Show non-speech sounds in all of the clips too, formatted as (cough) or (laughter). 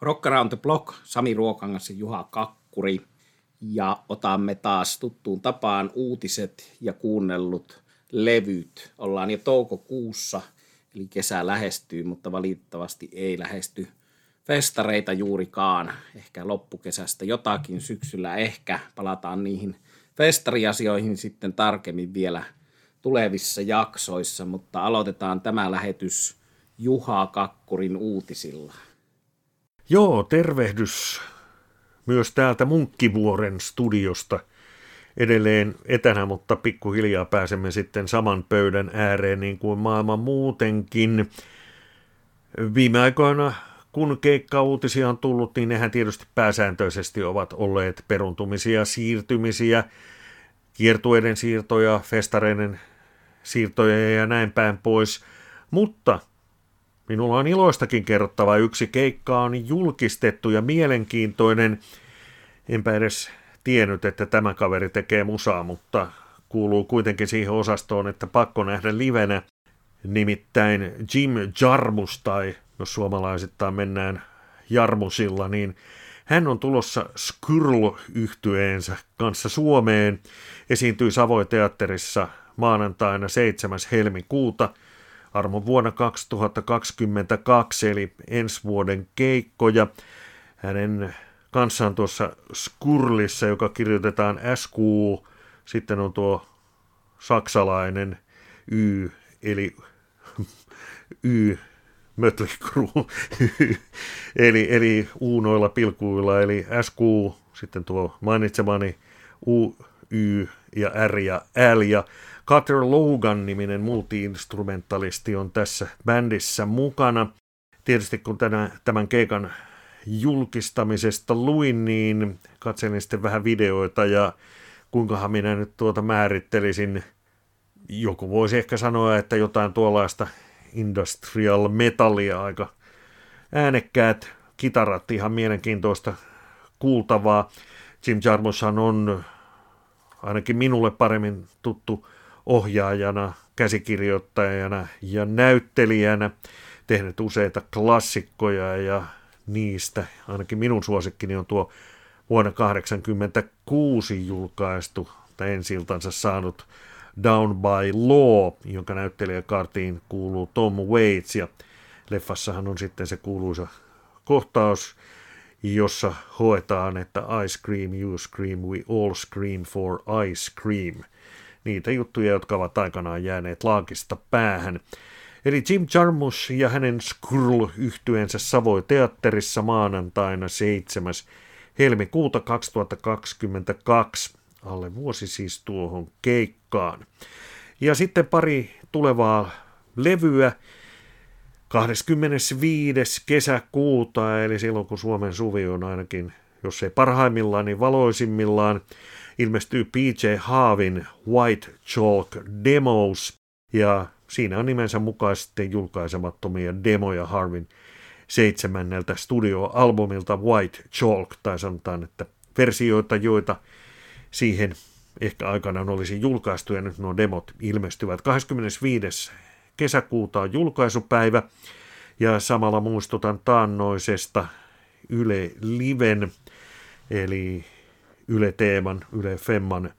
Rock Around the Block, Sami Ruokangas ja Juha Kakkuri. Ja otamme taas tuttuun tapaan uutiset ja kuunnellut levyt. Ollaan jo toukokuussa, eli kesä lähestyy, mutta valitettavasti ei lähesty festareita juurikaan. Ehkä loppukesästä jotakin, syksyllä ehkä palataan niihin festariasioihin sitten tarkemmin vielä tulevissa jaksoissa, mutta aloitetaan tämä lähetys Juha Kakkurin uutisilla. Joo, tervehdys myös täältä Munkkivuoren studiosta edelleen etänä, mutta pikkuhiljaa pääsemme sitten saman pöydän ääreen niin kuin maailma muutenkin. Viime aikoina, kun keikka-uutisia on tullut, niin nehän tietysti pääsääntöisesti ovat olleet peruntumisia, siirtymisiä, kiertueiden siirtoja, festareiden siirtoja ja näin päin pois. Mutta Minulla on iloistakin kerrottava yksi keikka on julkistettu ja mielenkiintoinen. Enpä edes tiennyt, että tämä kaveri tekee musaa, mutta kuuluu kuitenkin siihen osastoon, että pakko nähdä livenä. Nimittäin Jim Jarmus, tai jos suomalaisittain mennään Jarmusilla, niin hän on tulossa skyrl yhtyeensä kanssa Suomeen. Esiintyi Savoiteatterissa maanantaina 7. helmikuuta – armo vuonna 2022, eli ensi vuoden keikkoja. Hänen kanssaan tuossa Skurlissa, joka kirjoitetaan SQ, sitten on tuo saksalainen Y, eli (laughs) Y, Mötley Crue, (laughs) eli, eli U noilla pilkuilla, eli SQ, sitten tuo mainitsemani U, Y ja R ja L, ja Cutter Logan-niminen multiinstrumentalisti on tässä bändissä mukana. Tietysti kun tänä, tämän keikan julkistamisesta luin, niin katselin sitten vähän videoita ja kuinkahan minä nyt tuota määrittelisin. Joku voisi ehkä sanoa, että jotain tuollaista industrial metallia aika äänekkäät kitarat, ihan mielenkiintoista kuultavaa. Jim Jarmushan on ainakin minulle paremmin tuttu ohjaajana, käsikirjoittajana ja näyttelijänä. Tehnyt useita klassikkoja ja niistä ainakin minun suosikkini on tuo vuonna 1986 julkaistu tai ensiltansa saanut Down by Law, jonka näyttelijäkartiin kuuluu Tom Waits. Ja leffassahan on sitten se kuuluisa kohtaus, jossa hoetaan, että I scream, you scream, we all scream for ice cream – niitä juttuja, jotka ovat aikanaan jääneet laakista päähän. Eli Jim Jarmusch ja hänen skrull yhtyensä Savoi teatterissa maanantaina 7. helmikuuta 2022, alle vuosi siis tuohon keikkaan. Ja sitten pari tulevaa levyä, 25. kesäkuuta, eli silloin kun Suomen suvi on ainakin, jos ei parhaimmillaan, niin valoisimmillaan, ilmestyy PJ Haavin White Chalk Demos, ja siinä on nimensä mukaan sitten julkaisemattomia demoja Harvin seitsemänneltä studioalbumilta White Chalk, tai sanotaan, että versioita, joita siihen ehkä aikanaan olisi julkaistu, ja nyt nuo demot ilmestyvät. 25. kesäkuuta on julkaisupäivä, ja samalla muistutan taannoisesta Yle Liven, eli Yle Teeman, Yle Femman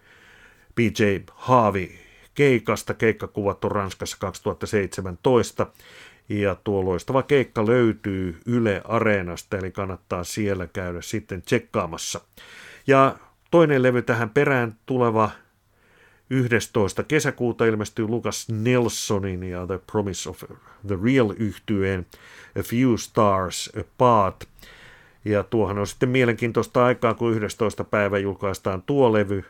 PJ Haavi keikasta. Keikka kuvattu Ranskassa 2017 ja tuo loistava keikka löytyy Yle Areenasta, eli kannattaa siellä käydä sitten tsekkaamassa. Ja toinen levy tähän perään tuleva 11. kesäkuuta ilmestyy Lucas Nelsonin ja The Promise of the Real yhtyeen A Few Stars Apart. Ja tuohan on sitten mielenkiintoista aikaa, kun 11. päivä julkaistaan tuo levy.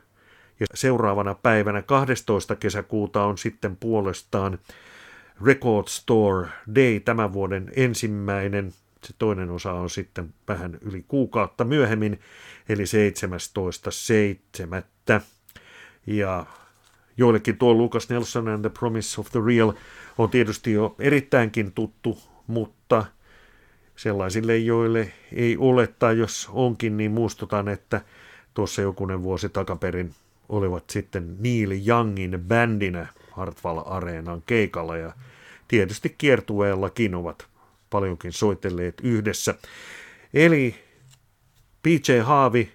Ja seuraavana päivänä 12. kesäkuuta on sitten puolestaan Record Store Day, tämän vuoden ensimmäinen. Se toinen osa on sitten vähän yli kuukautta myöhemmin, eli 17.7. Ja joillekin tuo Lucas Nelson and the Promise of the Real on tietysti jo erittäinkin tuttu, mutta – sellaisille, joille ei ole tai jos onkin, niin muistutan, että tuossa jokunen vuosi takaperin olivat sitten Neil Youngin bändinä Hartwall Areenan keikalla ja tietysti kiertueellakin ovat paljonkin soitelleet yhdessä. Eli PJ Haavi,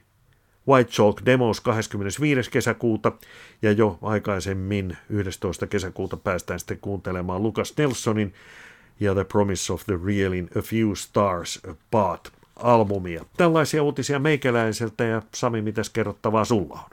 White Chalk Demos 25. kesäkuuta ja jo aikaisemmin 11. kesäkuuta päästään sitten kuuntelemaan Lucas Nelsonin ja The Promise of the Real in A Few Stars Apart albumia. Tällaisia uutisia meikäläiseltä ja Sami, mitäs kerrottavaa sulla on?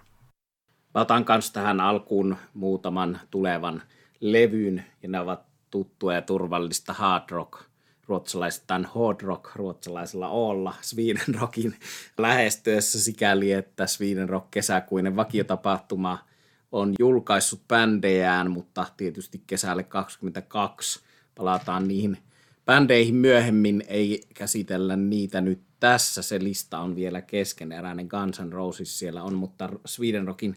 Mä otan kanssa tähän alkuun muutaman tulevan levyn ja ne ovat tuttua ja turvallista hard rock ruotsalaistaan hard rock ruotsalaisella olla Sweden Rockin lähestyessä sikäli, että Sweden Rock kesäkuinen vakiotapahtuma on julkaissut bändejään, mutta tietysti kesälle 22 palataan niihin bändeihin myöhemmin, ei käsitellä niitä nyt tässä. Se lista on vielä keskeneräinen, Guns N' Roses siellä on, mutta Sweden Rockin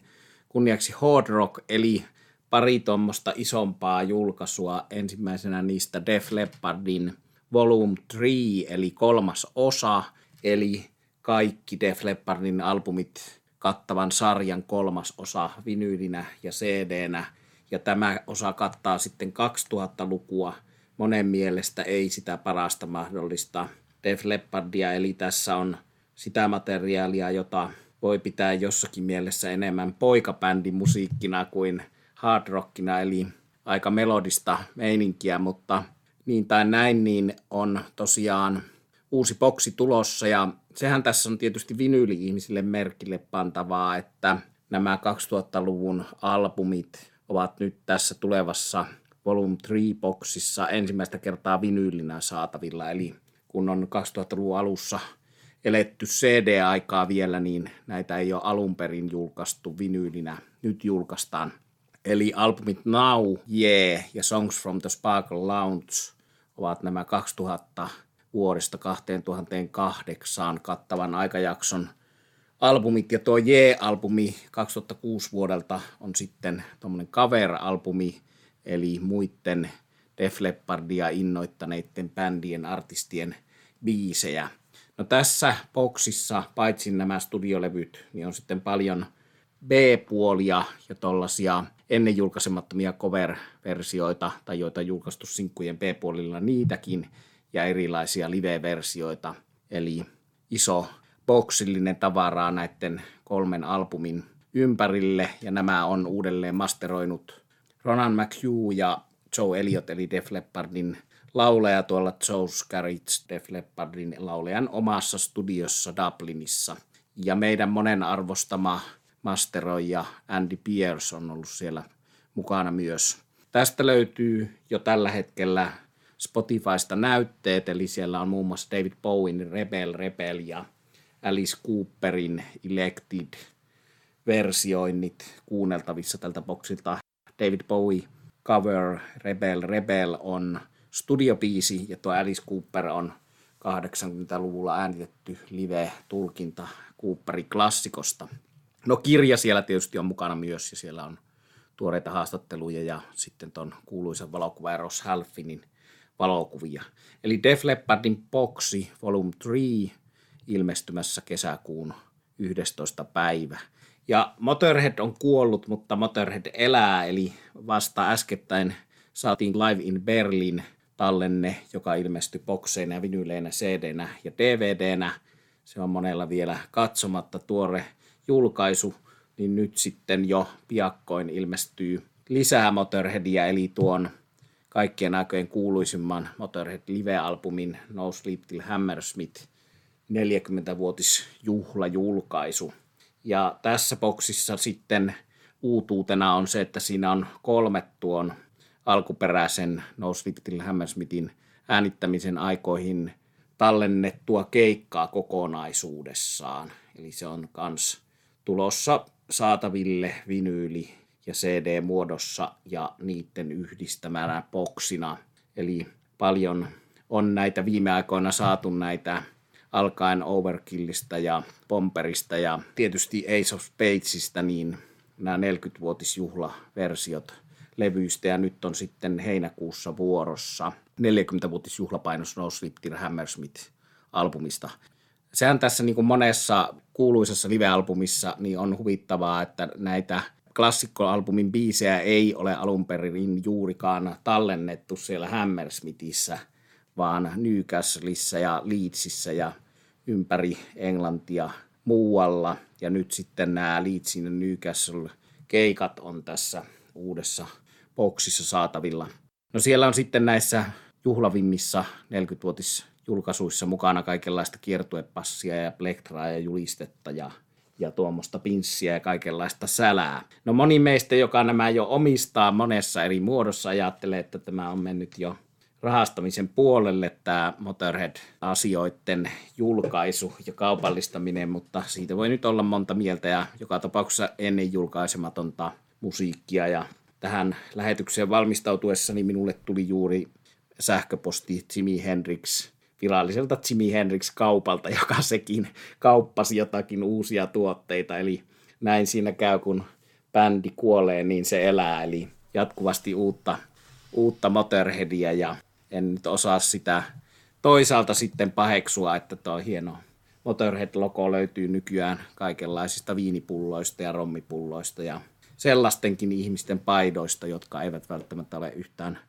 kunniaksi Hard Rock, eli pari tuommoista isompaa julkaisua. Ensimmäisenä niistä Def Leppardin Volume 3, eli kolmas osa, eli kaikki Def Leppardin albumit kattavan sarjan kolmas osa vinyylinä ja CD-nä. Ja tämä osa kattaa sitten 2000-lukua. Monen mielestä ei sitä parasta mahdollista. Def Leppardia, eli tässä on sitä materiaalia, jota voi pitää jossakin mielessä enemmän poikabändin musiikkina kuin hard rockina, eli aika melodista meininkiä, mutta niin tai näin, niin on tosiaan uusi boksi tulossa ja sehän tässä on tietysti vinyyli-ihmisille merkille pantavaa, että nämä 2000-luvun albumit ovat nyt tässä tulevassa Volume 3-boksissa ensimmäistä kertaa vinyylinä saatavilla, eli kun on 2000-luvun alussa eletty CD-aikaa vielä, niin näitä ei ole alun perin julkaistu vinyylinä. Nyt julkaistaan. Eli albumit Now, Yeah ja Songs from the Sparkle Lounge ovat nämä 2000 vuodesta 2008 kattavan aikajakson albumit. Ja tuo J-albumi 2006 vuodelta on sitten tuommoinen cover-albumi, eli muiden Def Leppardia innoittaneiden bändien, artistien biisejä. No tässä boksissa, paitsi nämä studiolevyt, niin on sitten paljon B-puolia ja tuollaisia ennen julkaisemattomia cover-versioita, tai joita julkaistu sinkkujen B-puolilla niitäkin, ja erilaisia live-versioita, eli iso boksillinen tavaraa näiden kolmen albumin ympärille, ja nämä on uudelleen masteroinut Ronan McHugh ja Joe Elliot, eli Def Leppardin lauleja tuolla Joe Scarritz, Def Leppardin laulejan omassa studiossa Dublinissa. Ja meidän monen arvostama masteroija Andy Pierce on ollut siellä mukana myös. Tästä löytyy jo tällä hetkellä Spotifysta näytteet, eli siellä on muun muassa David Bowen Rebel Rebel ja Alice Cooperin Elected versioinnit kuunneltavissa tältä boksilta. David Bowie cover Rebel Rebel on studiobiisi ja tuo Alice Cooper on 80-luvulla äänitetty live-tulkinta Cooperin klassikosta. No kirja siellä tietysti on mukana myös ja siellä on tuoreita haastatteluja ja sitten tuon kuuluisen valokuva Ross Halfinin valokuvia. Eli Def Leppardin Boxi Volume 3 ilmestymässä kesäkuun 11. päivä. Ja Motorhead on kuollut, mutta Motorhead elää, eli vasta äskettäin saatiin Live in Berlin tallenne, joka ilmestyi bokseina ja vinyyleinä, cd ja dvd Se on monella vielä katsomatta tuore julkaisu, niin nyt sitten jo piakkoin ilmestyy lisää Motorheadia, eli tuon kaikkien aikojen kuuluisimman Motorhead live-albumin No Sleep Till Hammersmith 40-vuotisjuhlajulkaisu. Ja tässä boksissa sitten uutuutena on se, että siinä on kolme tuon alkuperäisen No Sleep Hammersmithin äänittämisen aikoihin tallennettua keikkaa kokonaisuudessaan. Eli se on kans tulossa saataville vinyyli- ja CD-muodossa ja niiden yhdistämänä boksina. Eli paljon on näitä viime aikoina saatu näitä alkaen Overkillista ja Pomperista ja tietysti Ace of Spadesista, niin nämä 40-vuotisjuhlaversiot levyistä. Ja nyt on sitten heinäkuussa vuorossa 40-vuotisjuhlapainos No Sleep Hammersmith albumista. Sehän tässä niin kuin monessa kuuluisessa live-albumissa niin on huvittavaa, että näitä klassikkoalbumin biisejä ei ole alun perin juurikaan tallennettu siellä Hammersmithissä, vaan Newcastleissa ja Leedsissä ja ympäri Englantia muualla. Ja nyt sitten nämä Leedsin ja Newcastle keikat on tässä uudessa boksissa saatavilla. No siellä on sitten näissä juhlavimmissa 40-vuotisjulkaisuissa mukana kaikenlaista kiertuepassia ja plektraa ja julistetta ja, ja tuommoista pinssiä ja kaikenlaista sälää. No moni meistä, joka nämä jo omistaa monessa eri muodossa, ajattelee, että tämä on mennyt jo rahastamisen puolelle tämä Motorhead-asioiden julkaisu ja kaupallistaminen, mutta siitä voi nyt olla monta mieltä ja joka tapauksessa ennen julkaisematonta musiikkia. Ja tähän lähetykseen valmistautuessani minulle tuli juuri sähköposti Jimi Hendrix viralliselta Jimi Hendrix kaupalta, joka sekin kauppasi jotakin uusia tuotteita, eli näin siinä käy, kun bändi kuolee, niin se elää, eli jatkuvasti uutta, uutta Motorheadia ja en nyt osaa sitä toisaalta sitten paheksua, että tuo hieno Motorhead-logo löytyy nykyään kaikenlaisista viinipulloista ja rommipulloista ja sellaistenkin ihmisten paidoista, jotka eivät välttämättä ole yhtään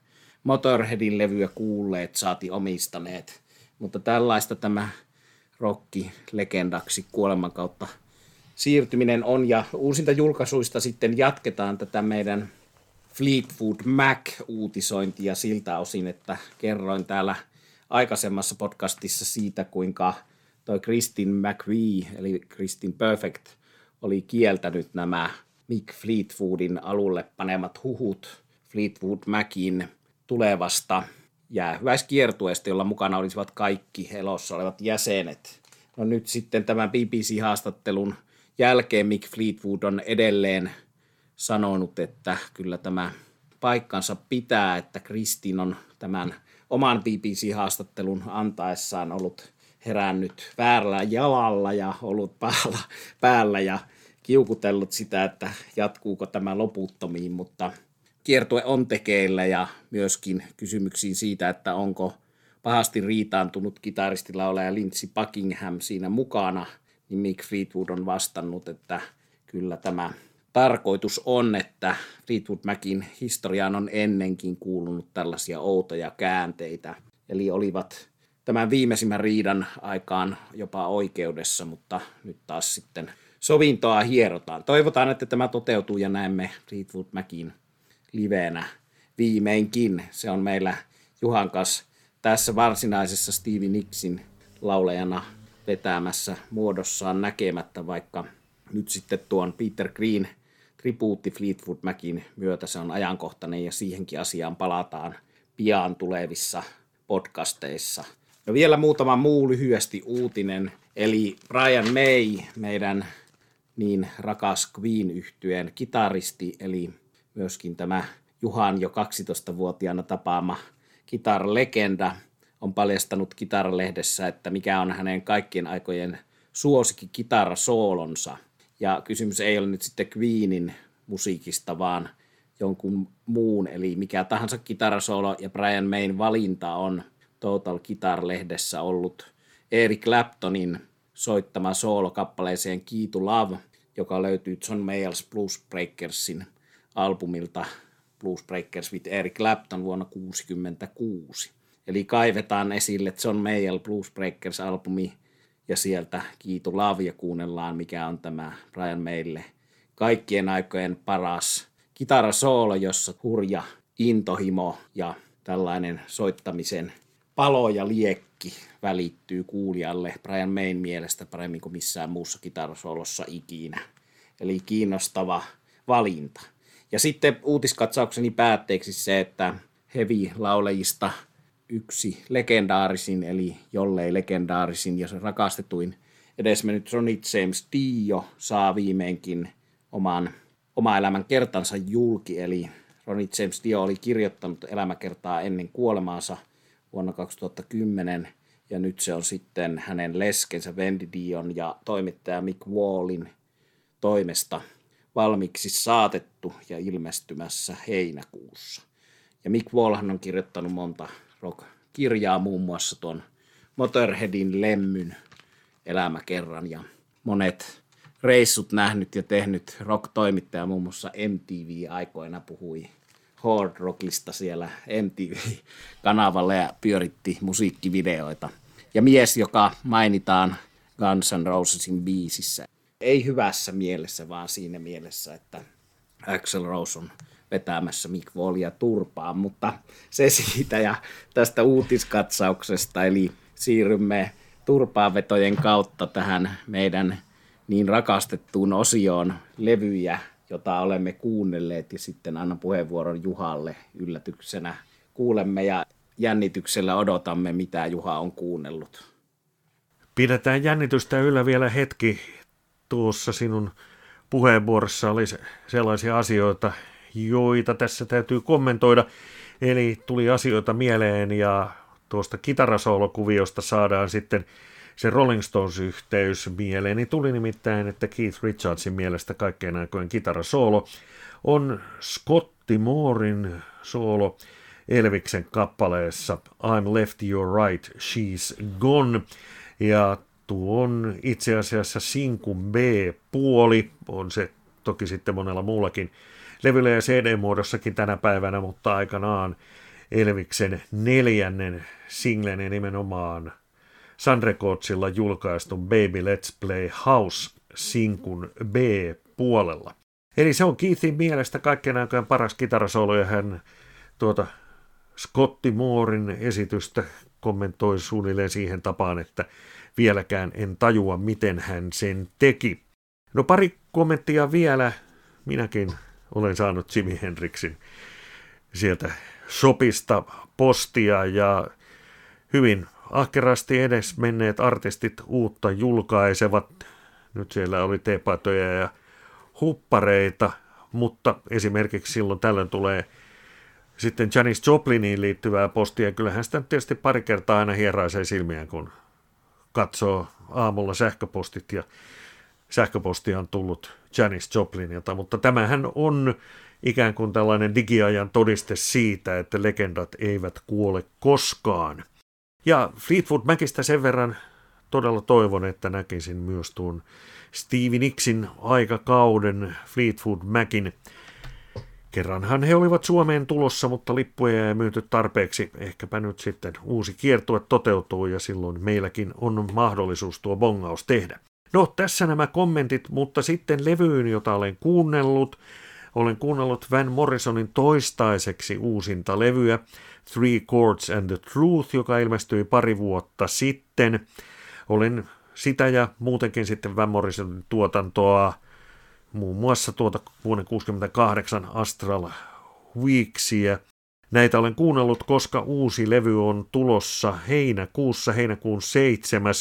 Motorheadin levyä kuulleet, saati omistaneet. Mutta tällaista tämä rokki legendaksi kuoleman kautta siirtyminen on. Ja uusinta julkaisuista sitten jatketaan tätä meidän Fleetwood Mac-uutisointia siltä osin, että kerroin täällä aikaisemmassa podcastissa siitä, kuinka toi Kristin McVie, eli Kristin Perfect, oli kieltänyt nämä Mick Fleetwoodin alulle panemat huhut Fleetwood Macin tulevasta jäähyväiskiertueesta, jolla mukana olisivat kaikki elossa olevat jäsenet. No nyt sitten tämän BBC-haastattelun jälkeen Mick Fleetwood on edelleen sanonut, että kyllä tämä paikkansa pitää, että Kristin on tämän oman BBC-haastattelun antaessaan ollut herännyt väärällä jalalla ja ollut päällä, päällä ja kiukutellut sitä, että jatkuuko tämä loputtomiin, mutta kiertue on tekeillä ja myöskin kysymyksiin siitä, että onko pahasti riitaantunut kitaristilaulaja Lindsey Buckingham siinä mukana, niin Mick Fleetwood on vastannut, että kyllä tämä tarkoitus on, että Fleetwood Macin historiaan on ennenkin kuulunut tällaisia outoja käänteitä. Eli olivat tämän viimeisimmän riidan aikaan jopa oikeudessa, mutta nyt taas sitten sovintoa hierotaan. Toivotaan, että tämä toteutuu ja näemme Fleetwood Macin livenä viimeinkin. Se on meillä Juhan kanssa tässä varsinaisessa Stevie Nicksin laulajana vetämässä muodossaan näkemättä, vaikka nyt sitten tuon Peter Green tribuutti Fleetwood Macin myötä se on ajankohtainen ja siihenkin asiaan palataan pian tulevissa podcasteissa. No vielä muutama muu lyhyesti uutinen, eli Brian May, meidän niin rakas queen yhtyeen kitaristi, eli myöskin tämä Juhan jo 12-vuotiaana tapaama kitarlegenda on paljastanut kitaralehdessä, että mikä on hänen kaikkien aikojen suosikki kitarasoolonsa. Ja kysymys ei ole nyt sitten Queenin musiikista, vaan jonkun muun, eli mikä tahansa kitarasoolo ja Brian Mayn valinta on Total Guitar-lehdessä ollut Eric Claptonin soittama soolokappaleeseen to Love, joka löytyy John Mayall's Blues Breakersin albumilta Blues Breakers with Eric Clapton vuonna 1966. Eli kaivetaan esille John Mayall Blues Breakers-albumi ja sieltä Kiitu ja kuunnellaan, mikä on tämä Brian Maylle kaikkien aikojen paras kitarasoolo, jossa hurja intohimo ja tällainen soittamisen palo ja liekki välittyy kuulijalle Brian Mayn mielestä paremmin kuin missään muussa kitarasoolossa ikinä. Eli kiinnostava valinta. Ja sitten uutiskatsaukseni päätteeksi se, että heavy-laulajista yksi legendaarisin, eli jollei legendaarisin ja se rakastetuin edesmennyt Ronnie James Dio saa viimeinkin oman oma elämän kertansa julki, eli Ronnie James Dio oli kirjoittanut elämäkertaa ennen kuolemaansa vuonna 2010, ja nyt se on sitten hänen leskensä Wendy Dion ja toimittaja Mick Wallin toimesta valmiiksi saatettu ja ilmestymässä heinäkuussa. Ja Mick Wallhan on kirjoittanut monta rock-kirjaa, muun muassa tuon Motorheadin lemmyn elämäkerran ja monet reissut nähnyt ja tehnyt rock-toimittaja, muun muassa MTV-aikoina puhui hard rockista siellä MTV-kanavalla ja pyöritti musiikkivideoita. Ja mies, joka mainitaan Guns N' Rosesin biisissä. Ei hyvässä mielessä, vaan siinä mielessä, että Axel Rose on vetämässä Mick Wallia turpaan, mutta se siitä ja tästä uutiskatsauksesta, eli siirrymme turpaanvetojen kautta tähän meidän niin rakastettuun osioon levyjä, jota olemme kuunnelleet ja sitten annan puheenvuoron Juhalle yllätyksenä. Kuulemme ja jännityksellä odotamme, mitä Juha on kuunnellut. Pidetään jännitystä yllä vielä hetki. Tuossa sinun puheenvuorossa oli sellaisia asioita, joita tässä täytyy kommentoida. Eli tuli asioita mieleen ja tuosta kitarasoolokuviosta saadaan sitten se Rolling Stones-yhteys mieleen. Niin tuli nimittäin, että Keith Richardsin mielestä kaikkein aikojen kitarasoolo on Scotti Moorin soolo Elviksen kappaleessa I'm left your right, she's gone. Ja tuo on itse asiassa sinkun B-puoli, on se toki sitten monella muullakin levyllä ja CD-muodossakin tänä päivänä, mutta aikanaan Elviksen neljännen singlen nimenomaan Sun Recordsilla julkaistun Baby Let's Play House sinkun B-puolella. Eli se on Keithin mielestä kaikkein aikojen paras kitarasoolo ja hän tuota Scotti Moorin esitystä kommentoi suunnilleen siihen tapaan, että vieläkään en tajua, miten hän sen teki. No pari kommenttia vielä. Minäkin olen saanut Jimi Hendrixin sieltä sopista postia ja hyvin ahkerasti edes menneet artistit uutta julkaisevat. Nyt siellä oli teepatoja ja huppareita, mutta esimerkiksi silloin tällöin tulee sitten Janis Jopliniin liittyvää postia. Kyllähän sitä tietysti pari kertaa aina hieraisee silmiään, kun katsoo aamulla sähköpostit ja sähköpostia on tullut Janis Joplinilta, mutta tämähän on ikään kuin tällainen digiajan todiste siitä, että legendat eivät kuole koskaan. Ja Fleetwood Macistä sen verran todella toivon, että näkisin myös tuon Stevie Nicksin aikakauden Fleetwood Macin. Kerranhan he olivat Suomeen tulossa, mutta lippuja ei myyty tarpeeksi. Ehkäpä nyt sitten uusi kiertue toteutuu ja silloin meilläkin on mahdollisuus tuo bongaus tehdä. No, tässä nämä kommentit, mutta sitten levyyn, jota olen kuunnellut. Olen kuunnellut Van Morrisonin toistaiseksi uusinta levyä, Three Chords and the Truth, joka ilmestyi pari vuotta sitten. Olen sitä ja muutenkin sitten Van Morrisonin tuotantoa, muun muassa tuota vuoden 68 Astral Weeksia. Näitä olen kuunnellut, koska uusi levy on tulossa heinäkuussa, heinäkuun 7.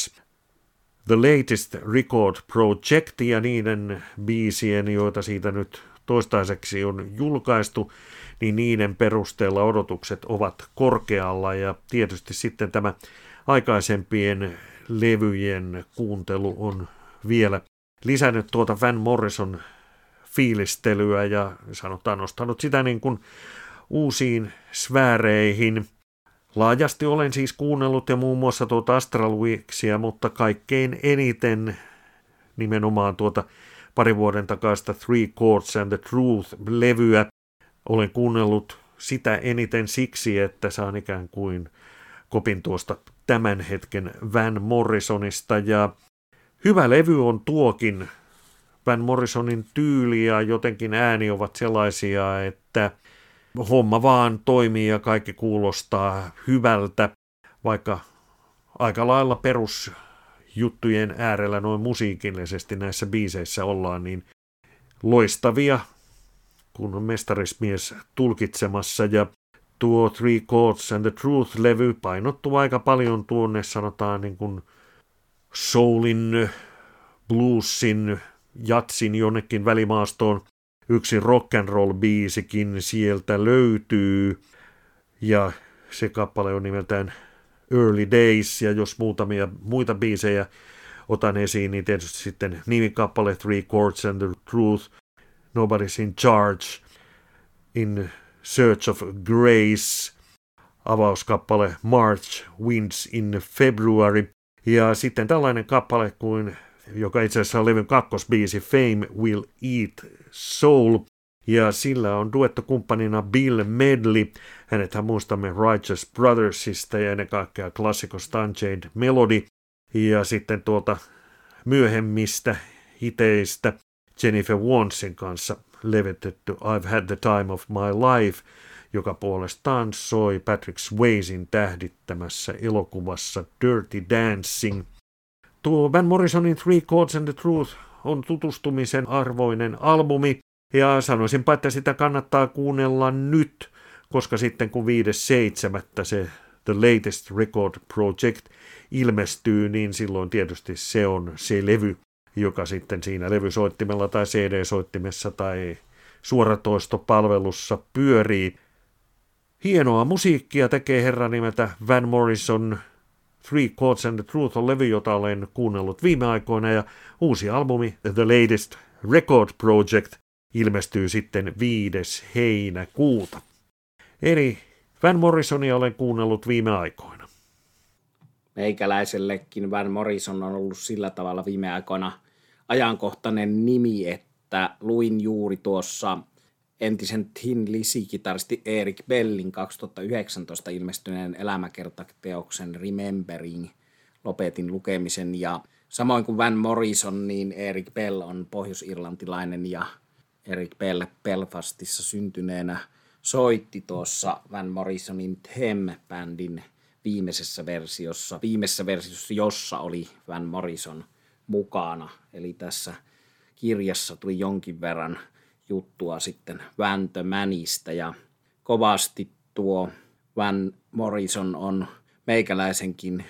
The Latest Record Project ja niiden biisien, joita siitä nyt toistaiseksi on julkaistu, niin niiden perusteella odotukset ovat korkealla. Ja tietysti sitten tämä aikaisempien levyjen kuuntelu on vielä lisännyt tuota Van Morrison fiilistelyä ja sanotaan nostanut sitä niin kuin uusiin sfääreihin – Laajasti olen siis kuunnellut ja muun muassa tuota Astral Weeksia, mutta kaikkein eniten nimenomaan tuota pari vuoden takaista Three Chords and the Truth-levyä. Olen kuunnellut sitä eniten siksi, että saan ikään kuin kopin tuosta tämän hetken Van Morrisonista ja hyvä levy on tuokin. Van Morrisonin tyyli ja jotenkin ääni ovat sellaisia, että homma vaan toimii ja kaikki kuulostaa hyvältä, vaikka aika lailla perusjuttujen äärellä noin musiikillisesti näissä biiseissä ollaan, niin loistavia, kun on mestarismies tulkitsemassa ja tuo Three Chords and the Truth-levy painottuu aika paljon tuonne sanotaan niin kuin soulin, bluesin, jatsin jonnekin välimaastoon yksi rock and roll biisikin sieltä löytyy. Ja se kappale on nimeltään Early Days ja jos muutamia muita biisejä otan esiin, niin tietysti sitten nimikappale Three Chords and the Truth, Nobody's in Charge, In Search of Grace, avauskappale March Winds in February. Ja sitten tällainen kappale kuin joka itse asiassa on levyn kakkosbiisi Fame Will Eat Soul, ja sillä on duettokumppanina Bill Medley. Hänethän muistamme Righteous Brothersista ja ennen kaikkea klassikosta Unchained Melody. Ja sitten tuota myöhemmistä hiteistä Jennifer Wansin kanssa levitetty I've Had the Time of My Life, joka puolestaan soi Patrick Swayzin tähdittämässä elokuvassa Dirty Dancing. Tuo Van Morrisonin Three Chords and the Truth on tutustumisen arvoinen albumi, ja sanoisinpa, että sitä kannattaa kuunnella nyt, koska sitten kun 5.7. se The Latest Record Project ilmestyy, niin silloin tietysti se on se levy, joka sitten siinä levysoittimella tai CD-soittimessa tai suoratoistopalvelussa pyörii. Hienoa musiikkia tekee herra nimeltä Van Morrison. Three Chords and the Truth on levy, jota olen kuunnellut viime aikoina, ja uusi albumi The Latest Record Project ilmestyy sitten 5. heinäkuuta. Eli Van Morrisonia olen kuunnellut viime aikoina. Meikäläisellekin Van Morrison on ollut sillä tavalla viime aikoina ajankohtainen nimi, että luin juuri tuossa entisen Tin Lisi-kitaristi Erik Bellin 2019 ilmestyneen elämäkertateoksen Remembering. Lopetin lukemisen ja samoin kuin Van Morrison, niin Erik Bell on pohjois-irlantilainen ja Erik Bell Belfastissa syntyneenä soitti tuossa Van Morrisonin Them-bändin viimeisessä versiossa, viimeisessä versiossa, jossa oli Van Morrison mukana. Eli tässä kirjassa tuli jonkin verran juttua sitten Väntömänistä ja kovasti tuo Van Morrison on meikäläisenkin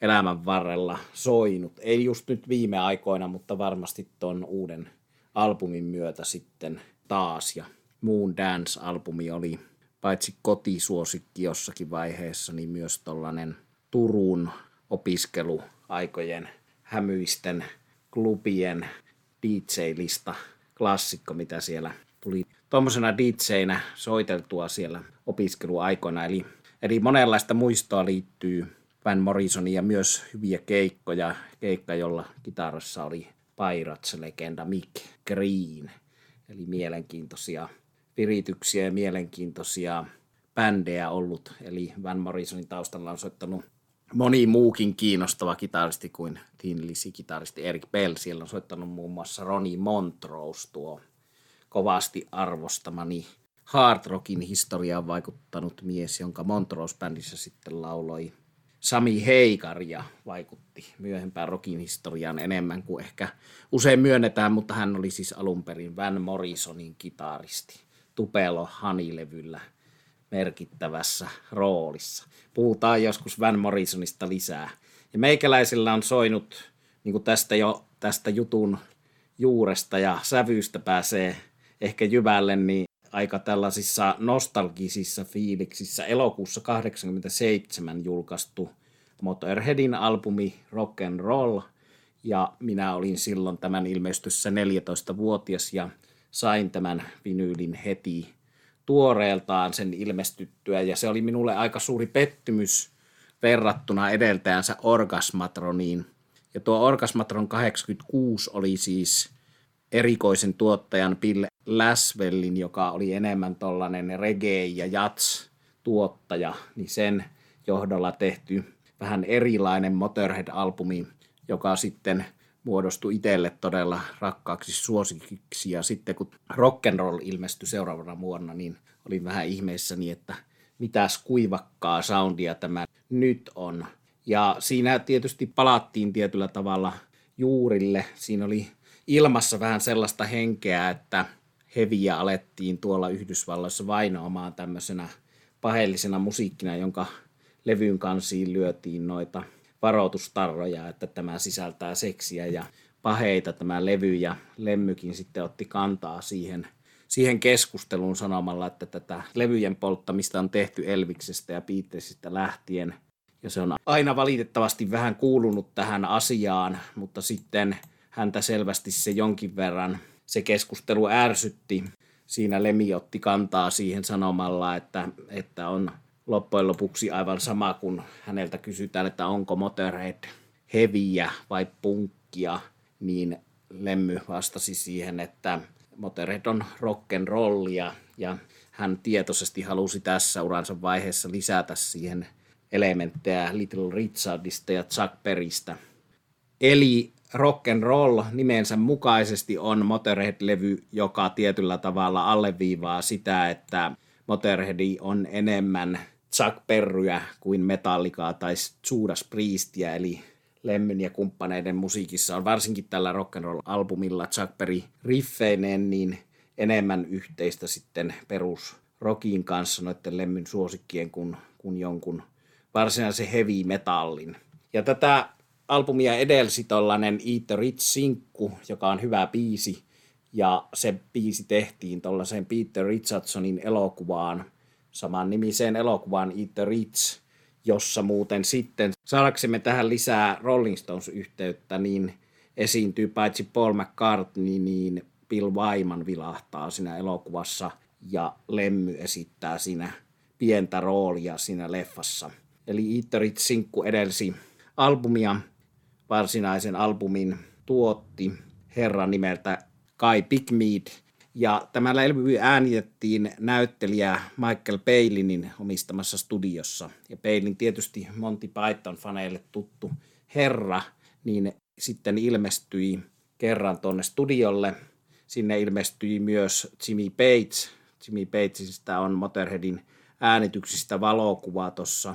elämän varrella soinut. Ei just nyt viime aikoina, mutta varmasti tuon uuden albumin myötä sitten taas. Ja Moon Dance-albumi oli paitsi kotisuosikki jossakin vaiheessa, niin myös tuollainen Turun opiskeluaikojen hämyisten klubien DJ-lista klassikko, mitä siellä tuli tuommoisena DJnä soiteltua siellä opiskeluaikoina. Eli, eli monenlaista muistoa liittyy Van Morrisonin ja myös hyviä keikkoja. Keikka, jolla kitarassa oli Pirates-legenda Mick Green. Eli mielenkiintoisia virityksiä ja mielenkiintoisia bändejä ollut. Eli Van Morrisonin taustalla on soittanut moni muukin kiinnostava kitaristi kuin Tin Lisi-kitaristi Erik Bell. Siellä on soittanut muun muassa Ronnie Montrose, tuo kovasti arvostamani hard rockin historiaan vaikuttanut mies, jonka Montrose-bändissä sitten lauloi Sami Heikar ja vaikutti myöhempään rockin historiaan enemmän kuin ehkä usein myönnetään, mutta hän oli siis alun perin Van Morrisonin kitaristi Tupelo Hanilevyllä merkittävässä roolissa. Puhutaan joskus Van Morrisonista lisää. Ja meikäläisillä on soinut niin tästä jo tästä jutun juuresta ja sävyystä pääsee ehkä jyvälle, niin aika tällaisissa nostalgisissa fiiliksissä elokuussa 87 julkaistu Motorheadin albumi Rock and Roll, ja minä olin silloin tämän ilmestyssä 14-vuotias ja sain tämän vinyylin heti tuoreeltaan sen ilmestyttyä, ja se oli minulle aika suuri pettymys verrattuna edeltäjänsä Orgasmatroniin. Ja tuo Orgasmatron 86 oli siis erikoisen tuottajan Bill Laswellin, joka oli enemmän tollainen reggae- ja jats-tuottaja, niin sen johdolla tehty vähän erilainen Motorhead-albumi, joka sitten muodostui itselle todella rakkaaksi suosikiksi. Ja sitten kun rock'n'roll ilmestyi seuraavana vuonna, niin olin vähän ihmeissäni, että mitäs kuivakkaa soundia tämä nyt on. Ja siinä tietysti palattiin tietyllä tavalla juurille. Siinä oli ilmassa vähän sellaista henkeä, että heviä alettiin tuolla Yhdysvalloissa vainoamaan tämmöisenä paheellisena musiikkina, jonka levyyn kansiin lyötiin noita varoitustarroja, että tämä sisältää seksiä ja paheita tämä levy ja Lemmykin sitten otti kantaa siihen, siihen keskusteluun sanomalla, että tätä levyjen polttamista on tehty Elviksestä ja Beatlesista lähtien ja se on aina valitettavasti vähän kuulunut tähän asiaan, mutta sitten häntä selvästi se jonkin verran se keskustelu ärsytti. Siinä Lemi otti kantaa siihen sanomalla, että, että on loppujen lopuksi aivan sama, kun häneltä kysytään, että onko Motorhead heviä vai punkkia, niin Lemmy vastasi siihen, että Motorhead on rock'n'rollia ja hän tietoisesti halusi tässä uransa vaiheessa lisätä siihen elementtejä Little Richardista ja Chuck Berrystä. Eli rock and roll nimensä mukaisesti on Motorhead-levy, joka tietyllä tavalla alleviivaa sitä, että Motorhead on enemmän Chuck Perryä kuin Metallicaa tai Judas Priestia, eli Lemmyn ja kumppaneiden musiikissa on varsinkin tällä rock and roll albumilla Chuck Berry riffeineen niin enemmän yhteistä sitten perus rockin kanssa noiden Lemmyn suosikkien kuin, kuin jonkun varsinaisen heavy metallin. Ja tätä albumia edelsi tollanen Eat the Rich-sinkku, joka on hyvä biisi, ja se biisi tehtiin tuollaiseen Peter Richardsonin elokuvaan, saman nimiseen elokuvaan Eat the Rich, jossa muuten sitten saadaksemme tähän lisää Rolling Stones-yhteyttä, niin esiintyy paitsi Paul McCartney, niin Bill Wyman vilahtaa siinä elokuvassa ja Lemmy esittää siinä pientä roolia siinä leffassa. Eli Eat the Rich sinkku edelsi albumia, varsinaisen albumin tuotti herran nimeltä Kai Pigmead. Ja tämä levy äänitettiin näyttelijä Michael Palinin omistamassa studiossa. Ja Palin tietysti Monty Python-faneille tuttu herra, niin sitten ilmestyi kerran tuonne studiolle. Sinne ilmestyi myös Jimmy Page. Jimmy Pageista on Motorheadin äänityksistä valokuva tuossa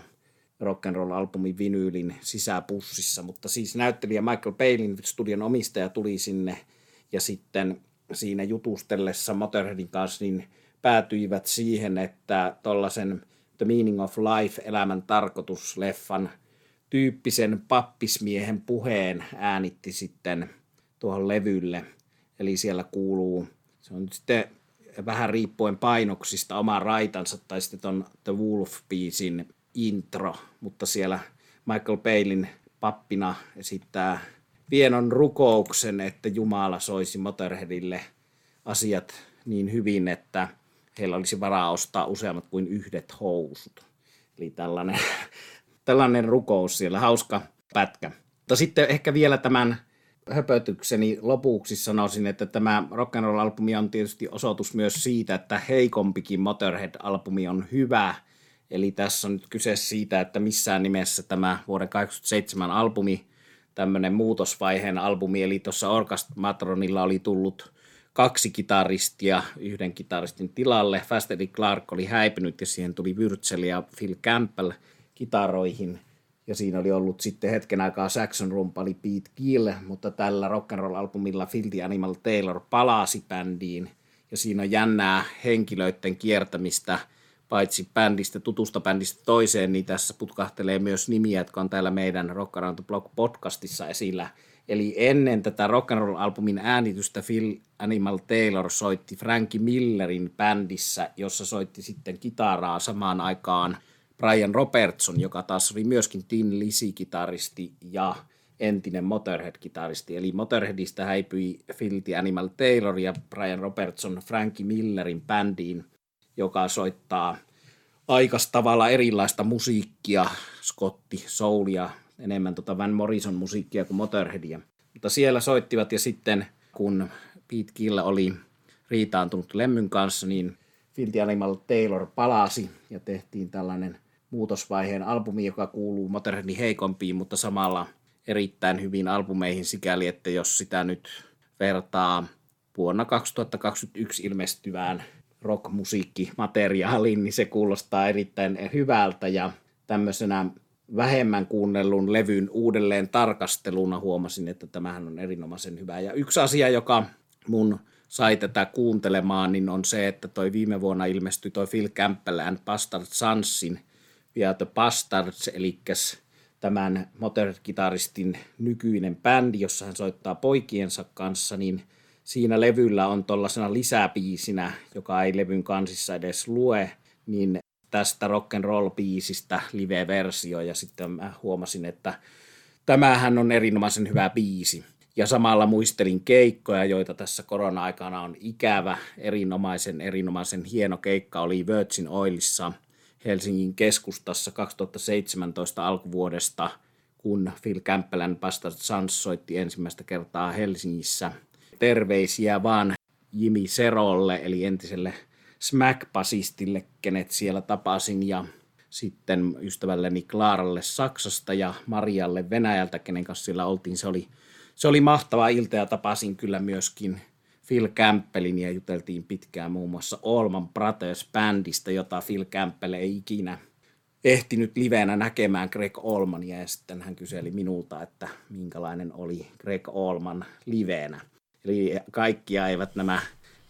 rock'n'roll-albumin vinyylin sisäpussissa, mutta siis näyttelijä Michael Palin, studion omistaja, tuli sinne ja sitten siinä jutustellessa Motorheadin kanssa niin päätyivät siihen, että tuollaisen The Meaning of Life, elämän tarkoitus, leffan tyyppisen pappismiehen puheen äänitti sitten tuohon levylle. Eli siellä kuuluu, se on sitten vähän riippuen painoksista oma raitansa tai sitten ton The Wolf-biisin intro, mutta siellä Michael Palin pappina esittää vienon rukouksen, että Jumala soisi Motorheadille asiat niin hyvin, että heillä olisi varaa ostaa useammat kuin yhdet housut. Eli tällainen, (laughs) tällainen rukous siellä, hauska pätkä. Mutta sitten ehkä vielä tämän höpötykseni lopuksi sanoisin, että tämä rock'n'roll-albumi on tietysti osoitus myös siitä, että heikompikin Motorhead-albumi on hyvä. Eli tässä on nyt kyse siitä, että missään nimessä tämä vuoden 1987 albumi, tämmöinen muutosvaiheen albumi, eli tuossa Orkast-Matronilla oli tullut kaksi kitaristia yhden kitaristin tilalle. Fast Eddie Clark oli häipynyt ja siihen tuli Wurzel ja Phil Campbell kitaroihin – ja siinä oli ollut sitten hetken aikaa Saxon rumpali Pete Gill, mutta tällä rock'n'roll-albumilla Filthy Animal Taylor palasi bändiin. Ja siinä on jännää henkilöiden kiertämistä, paitsi bändistä, tutusta bändistä toiseen, niin tässä putkahtelee myös nimiä, jotka on täällä meidän Rock Around the Block podcastissa esillä. Eli ennen tätä rock'n'roll-albumin äänitystä Phil Animal Taylor soitti Frankie Millerin bändissä, jossa soitti sitten kitaraa samaan aikaan – Brian Robertson, joka taas oli myöskin Tin Lisi-kitaristi ja entinen Motorhead-kitaristi. Eli Motorheadista häipyi Filthy Animal Taylor ja Brian Robertson Frankie Millerin bändiin, joka soittaa aikas tavalla erilaista musiikkia, Scotti, soulia, enemmän tota Van Morrison musiikkia kuin Motorheadia. Mutta siellä soittivat ja sitten kun Pete Gill oli riitaantunut Lemmyn kanssa, niin Filthy Animal Taylor palasi ja tehtiin tällainen – muutosvaiheen albumi, joka kuuluu Motorheadin heikompiin, mutta samalla erittäin hyvin albumeihin sikäli, että jos sitä nyt vertaa vuonna 2021 ilmestyvään rockmusiikkimateriaaliin, niin se kuulostaa erittäin hyvältä ja tämmöisenä vähemmän kuunnellun levyn uudelleen tarkasteluna huomasin, että tämähän on erinomaisen hyvä. Ja yksi asia, joka mun sai tätä kuuntelemaan, niin on se, että toi viime vuonna ilmestyi toi Phil Campbell Bastard Sansin ja The Bastards, eli tämän Motorhead-kitaristin nykyinen bändi, jossa hän soittaa poikiensa kanssa, niin siinä levyllä on tuollaisena lisäbiisinä, joka ei levyn kansissa edes lue, niin tästä rock and roll biisistä live-versio ja sitten mä huomasin, että tämähän on erinomaisen hyvä biisi. Ja samalla muistelin keikkoja, joita tässä korona-aikana on ikävä. Erinomaisen, erinomaisen hieno keikka oli Virgin Oilissa – Helsingin keskustassa 2017 alkuvuodesta, kun Phil Campbellän Bastard Sons soitti ensimmäistä kertaa Helsingissä. Terveisiä vaan Jimi Serolle, eli entiselle Smack-basistille, kenet siellä tapasin, ja sitten ystävälleni Klaaralle Saksasta ja Marialle Venäjältä, kenen kanssa siellä oltiin. Se oli, se oli mahtava ilta ja tapasin kyllä myöskin Phil Campbellin ja juteltiin pitkään muun muassa Allman Brothers Bandista, jota Phil Campbell ei ikinä ehtinyt livenä näkemään Greg Allmania ja sitten hän kyseli minulta, että minkälainen oli Greg Allman livenä. Eli kaikkia eivät nämä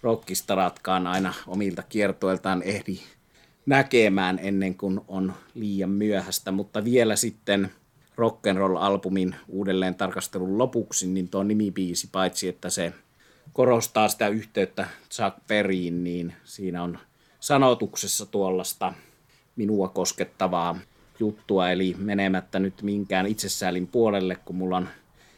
rockistaratkaan aina omilta kiertoiltaan ehdi näkemään ennen kuin on liian myöhäistä, mutta vielä sitten rock'n'roll-albumin uudelleen tarkastelun lopuksi, niin tuo nimibiisi, paitsi että se korostaa sitä yhteyttä Chuck Berryin, niin siinä on sanotuksessa tuollaista minua koskettavaa juttua, eli menemättä nyt minkään itsesäälin puolelle, kun mulla on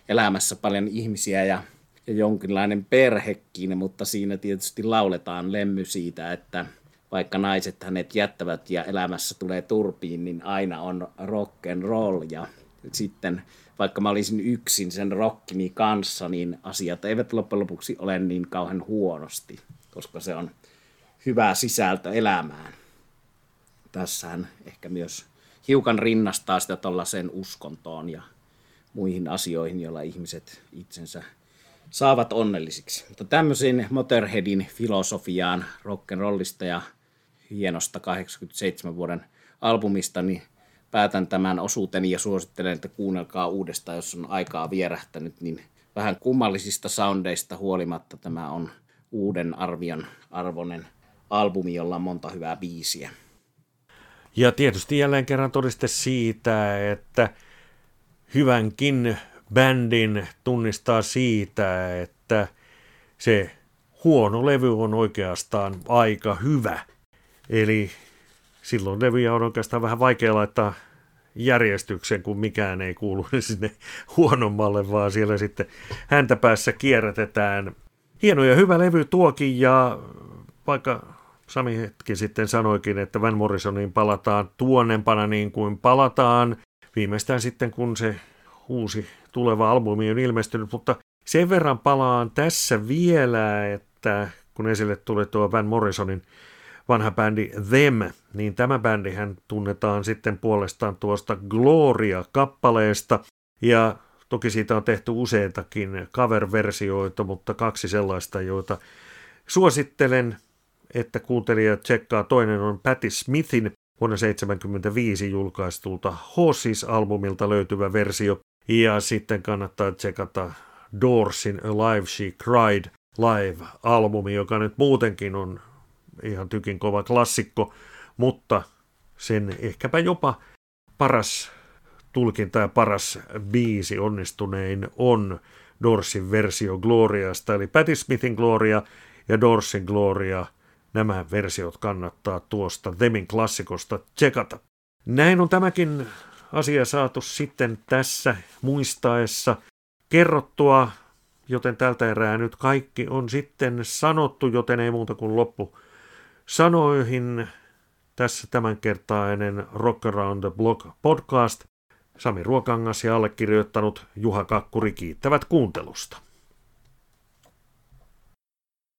elämässä paljon ihmisiä ja, ja jonkinlainen perhekin, mutta siinä tietysti lauletaan lemmy siitä, että vaikka naiset hänet jättävät ja elämässä tulee turpiin, niin aina on rock and roll ja sitten vaikka mä olisin yksin sen rockini kanssa, niin asiat eivät loppujen lopuksi ole niin kauhean huonosti, koska se on hyvä sisältö elämään. Tässähän ehkä myös hiukan rinnastaa sitä tuollaiseen uskontoon ja muihin asioihin, joilla ihmiset itsensä saavat onnellisiksi. Mutta tämmöisen Motorheadin filosofiaan rock'n'rollista ja hienosta 87 vuoden albumista, niin päätän tämän osuuteni ja suosittelen, että kuunnelkaa uudestaan, jos on aikaa vierähtänyt, niin vähän kummallisista soundeista huolimatta tämä on uuden arvion arvoinen albumi, jolla on monta hyvää biisiä. Ja tietysti jälleen kerran todiste siitä, että hyvänkin bändin tunnistaa siitä, että se huono levy on oikeastaan aika hyvä. Eli silloin levyjä on oikeastaan vähän vaikea laittaa järjestyksen, kun mikään ei kuulu (laughs) sinne huonommalle, vaan siellä sitten häntä päässä kierrätetään. Hieno ja hyvä levy tuokin, ja vaikka Sami hetki sitten sanoikin, että Van Morrisonin palataan tuonnempana niin kuin palataan, viimeistään sitten kun se uusi tuleva albumi on ilmestynyt, mutta sen verran palaan tässä vielä, että kun esille tuli tuo Van Morrisonin vanha bändi Them, niin tämä bändihän tunnetaan sitten puolestaan tuosta Gloria-kappaleesta, ja toki siitä on tehty useitakin cover-versioita, mutta kaksi sellaista, joita suosittelen, että kuuntelija tsekkaa. Toinen on Patti Smithin vuonna 1975 julkaistulta Horses-albumilta löytyvä versio, ja sitten kannattaa tsekata Doorsin Alive She Cried live-albumi, joka nyt muutenkin on ihan tykin kova klassikko, mutta sen ehkäpä jopa paras tulkinta ja paras biisi onnistunein on Dorsin versio Gloriasta, eli Patti Smithin Gloria ja Dorsin Gloria. Nämä versiot kannattaa tuosta Demin klassikosta tsekata. Näin on tämäkin asia saatu sitten tässä muistaessa kerrottua, joten tältä erää nyt kaikki on sitten sanottu, joten ei muuta kuin loppu sanoihin tässä tämänkertainen Rock Around the Block podcast. Sami Ruokangas ja allekirjoittanut Juha Kakkuri kiittävät kuuntelusta.